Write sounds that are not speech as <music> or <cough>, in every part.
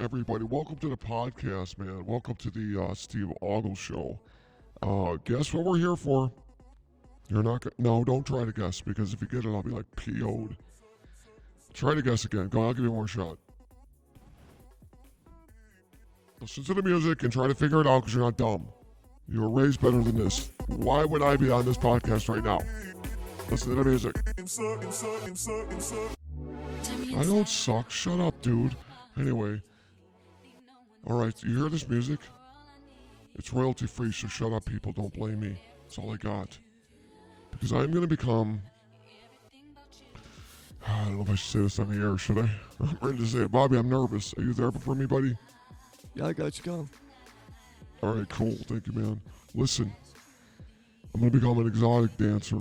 everybody, welcome to the podcast, man. Welcome to the uh, Steve Ogle Show. Uh, guess what we're here for? You're not gonna, no, don't try to guess because if you get it, I'll be like PO'd. Try to guess again. Go, on, I'll give you one more shot. Listen to the music and try to figure it out because you're not dumb. You were raised better than this. Why would I be on this podcast right now? Listen to the music. I don't suck. Shut up, dude. Anyway. Alright, you hear this music? It's royalty free, so shut up, people. Don't blame me. That's all I got. Because I'm going to become. <sighs> I don't know if I should say this on the air, should I? <laughs> I'm ready to say it. Bobby, I'm nervous. Are you there for me, buddy? Yeah, I got you going. All right, cool. Thank you, man. Listen, I'm going to become an exotic dancer.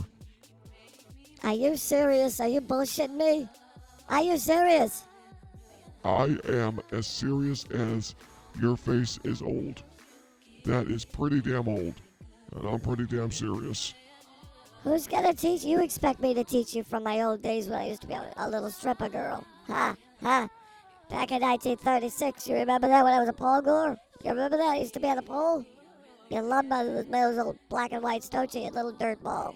Are you serious? Are you bullshitting me? Are you serious? I am as serious as your face is old. That is pretty damn old. And I'm pretty damn serious. Who's gonna teach you? Expect me to teach you from my old days when I used to be a, little stripper girl? Ha, ha. Back in 1936, you remember that when I was a pole goer? You remember that? I used to be on the pole? You loved my, those little black and white you, you little dirt ball?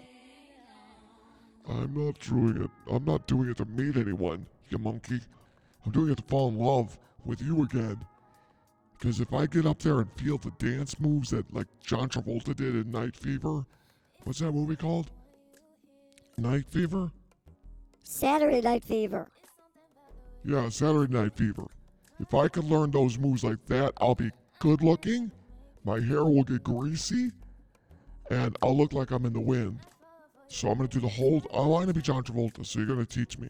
I'm not doing it. I'm not doing it to meet anyone, you monkey. I'm doing it to fall in love with you again. Because if I get up there and feel the dance moves that like John Travolta did in Night Fever, what's that movie called? Night Fever? Saturday Night Fever. Yeah, Saturday Night Fever. If I could learn those moves like that, I'll be good looking, my hair will get greasy, and I'll look like I'm in the wind. So I'm gonna do the whole. I want to be John Travolta, so you're gonna teach me.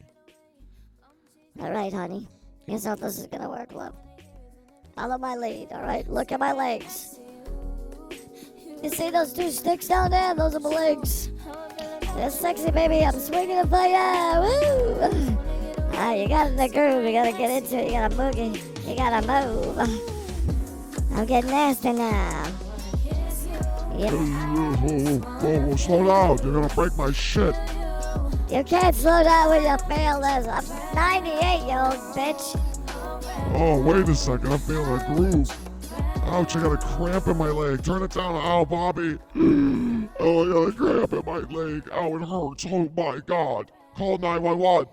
All right, honey. Here's how this is gonna work, love. Follow my lead, all right? Look at my legs. You see those two sticks down there? Those are my legs. They're sexy, baby. I'm swinging it for ya. Woo! Ah, you got in the groove. You gotta get into it. You gotta boogie. You gotta move. I'm getting nasty now. Whoa, Yep. whoa, whoa, whoa, slow down. You're gonna break my shit. You can't slow down when you fail this. I'm 98, you old bitch. Oh, wait a second. I'm feeling a groove. Ouch, I got a cramp in my leg. Turn it down. Ow, Bobby. <gasps> Oh, I got a cramp in my leg. Ow, it hurts. Oh, my God. Call 911.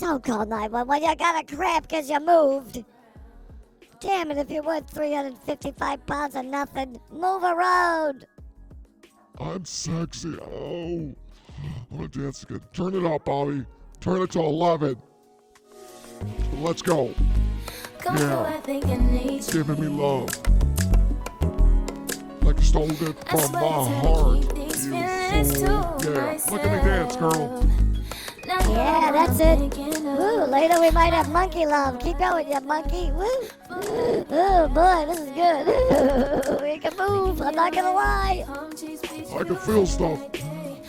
Don't call 911. You got a cramp because you moved. Damn it, if you weren't 355 pounds of nothing, move around. I'm sexy. Oh. I'm gonna dance again. Turn it up, Bobby. Turn it to 11. Let's go. Yeah. It's giving me love. Like I stole it from my heart. You fool. Yeah. Look at me dance, girl. Yeah, that's it. Woo, later we might have monkey love. Keep going, you monkey. Woo. Oh boy, this is good. <laughs> we can move. I'm not gonna lie. I can feel stuff.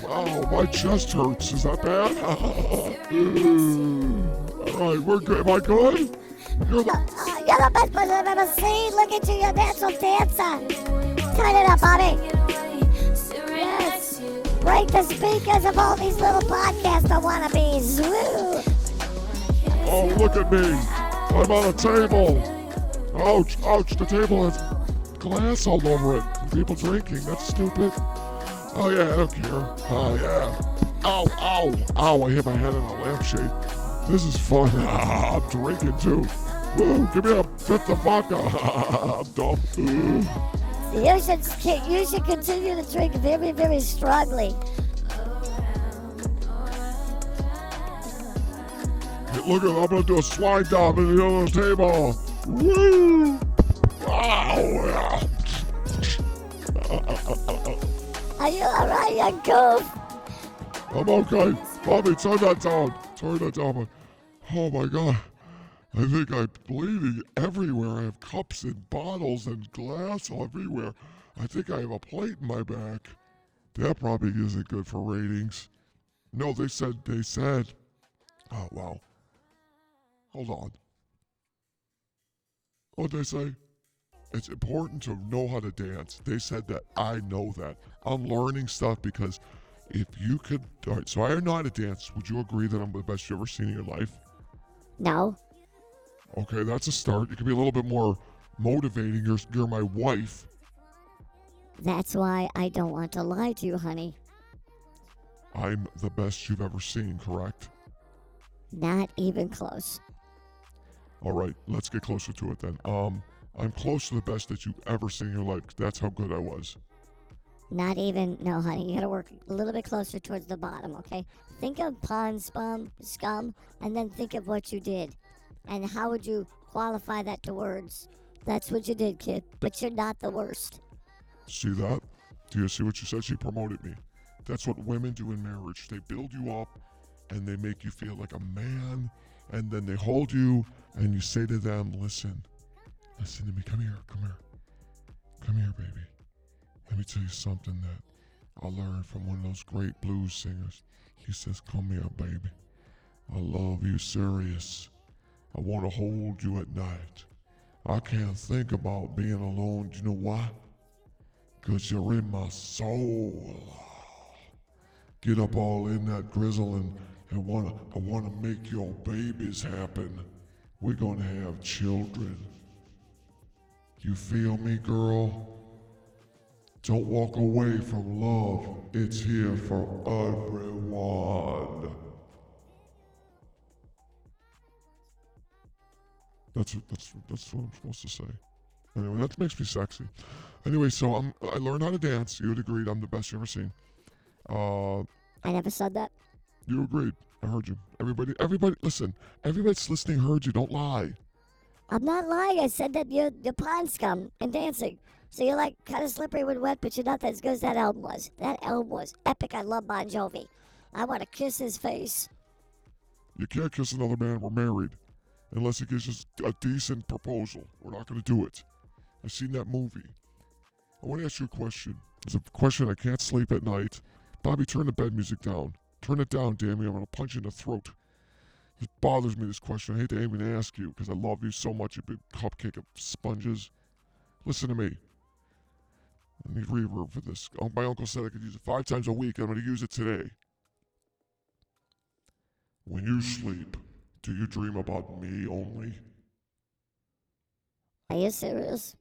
Wow, my chest hurts. Is that bad? <laughs> All right, we're good. Am I good? You're the Uh, you're the best person I've ever seen. Look at you, you're a natural dancer. Turn it up, Bobby. Yes. Break the speakers of all these little podcaster wannabes. Woo. Oh, look at me. I'm on a table. Ouch, ouch, the table has glass all over it. People drinking, that's stupid. Oh yeah, I don't care. Oh yeah. Ow, ow, ow, I hit my head on a lampshade. This is fun. <laughs> I'm drinking too. Woo, give me a fifth of vodka. <laughs> I'm dumb. You should, you should continue to drink very, very strongly. Look at, I'm gonna do a slide down in the other table. Woo! Wow! Are you alright, young? I'm okay. Bobby, turn that down. Turn that down. Oh my god. I think I'm bleeding everywhere. I have cups and bottles and glass everywhere. I think I have a plate in my back. That probably isn't good for ratings. No, they said, they said. Oh, wow. Hold on. What'd they say? It's important to know how to dance. They said that. I know that. I'm learning stuff because if you could. All right, so I know how to dance. Would you agree that I'm the best you've ever seen in your life? No. Okay, that's a start. You could be a little bit more motivating. You're, you're my wife. That's why I don't want to lie to you, honey. I'm the best you've ever seen, correct? Not even close. All right, let's get closer to it then. Um, I'm close to the best that you've ever seen in your life. That's how good I was. Not even, no, honey. You gotta work a little bit closer towards the bottom, okay? Think of pond spum, scum, and then think of what you did. And how would you qualify that to words? That's what you did, kid. But you're not the worst. See that? Do you see what you said? She promoted me. That's what women do in marriage. They build you up and they make you feel like a man. And then they hold you and you say to them, listen, listen to me. Come here, come here. Come here, baby. Let me tell you something that I learned from one of those great blues singers. He says, Come here, baby. I love you serious. I want to hold you at night. I can't think about being alone. Do you know why? Because you're in my soul. Get up all in that grizzle and, and wanna, I want to make your babies happen. We're going to have children. You feel me, girl? Don't walk away from love. It's here for everyone. That's that's that's what I'm supposed to say. Anyway, that makes me sexy. Anyway, so I'm I learned how to dance. You had agreed I'm the best you've ever seen. Uh, I never said that. you agreed. I heard you. Everybody, everybody, listen. Everybody's listening heard you. Don't lie. I'm not lying. I said that you're, you're pond scum and dancing. So you're like kind of slippery when wet, but you're not as good as that album was. That album was epic. I love Bon Jovi. I want to kiss his face. You can't kiss another man. We're married, unless he gives us a decent proposal. We're not going to do it. I've seen that movie. I want to ask you a question. It's a question I can't sleep at night. Bobby, turn the bed music down. Turn it down, damn you. I'm going to punch you in the throat. It bothers me, this question. I hate to even ask you because I love you so much, you big cupcake of sponges. Listen to me. I need reverb for this. Oh, my uncle said I could use it five times a week. I'm going to use it today. When you sleep, do you dream about me only? Are you serious?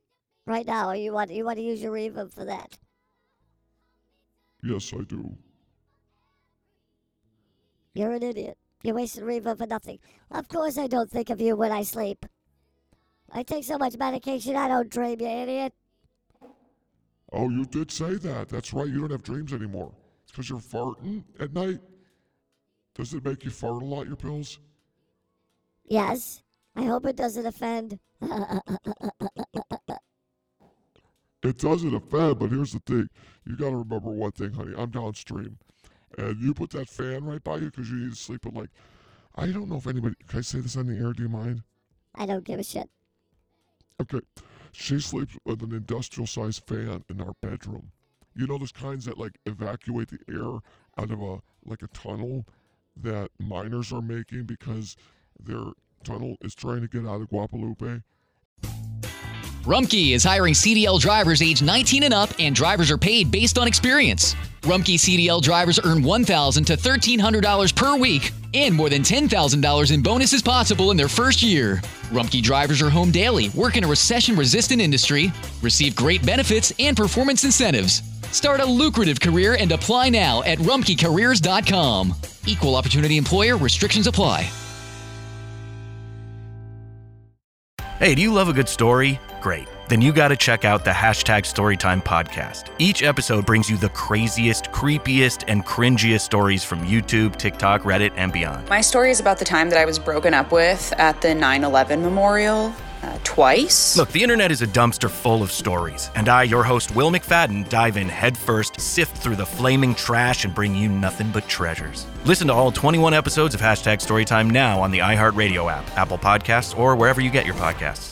Right now, you want you want to use your reverb for that? Yes, I do. You're an idiot. You're wasting reverb for nothing. Of course, I don't think of you when I sleep. I take so much medication, I don't dream, you idiot. Oh, you did say that. That's right. You don't have dreams anymore. It's because you're farting at night. Does it make you fart a lot, your pills? Yes. I hope it doesn't offend. It doesn't offend, but here's the thing. You got to remember one thing, honey. I'm downstream. And you put that fan right by you because you need to sleep at like, I don't know if anybody, can I say this on the air? Do you mind? I don't give a shit. Okay. She sleeps with an industrial sized fan in our bedroom. You know those kinds that like evacuate the air out of a like a tunnel that miners are making because their tunnel is trying to get out of Guadalupe. Rumpke is hiring CDL drivers age 19 and up, and drivers are paid based on experience. Rumpke CDL drivers earn $1,000 to $1,300 per week And more than $10,000 in bonuses possible in their first year. Rumpke drivers are home daily, work in a recession resistant industry, receive great benefits and performance incentives. Start a lucrative career and apply now at rumpkecareers.com. Equal opportunity employer restrictions apply. Hey, do you love a good story? Great. Then you got to check out the hashtag Storytime podcast. Each episode brings you the craziest, creepiest, and cringiest stories from YouTube, TikTok, Reddit, and beyond. My story is about the time that I was broken up with at the 9 11 memorial. Uh, twice. Look, the internet is a dumpster full of stories, and I, your host, Will McFadden, dive in headfirst, sift through the flaming trash, and bring you nothing but treasures. Listen to all 21 episodes of Hashtag Storytime now on the iHeartRadio app, Apple Podcasts, or wherever you get your podcasts.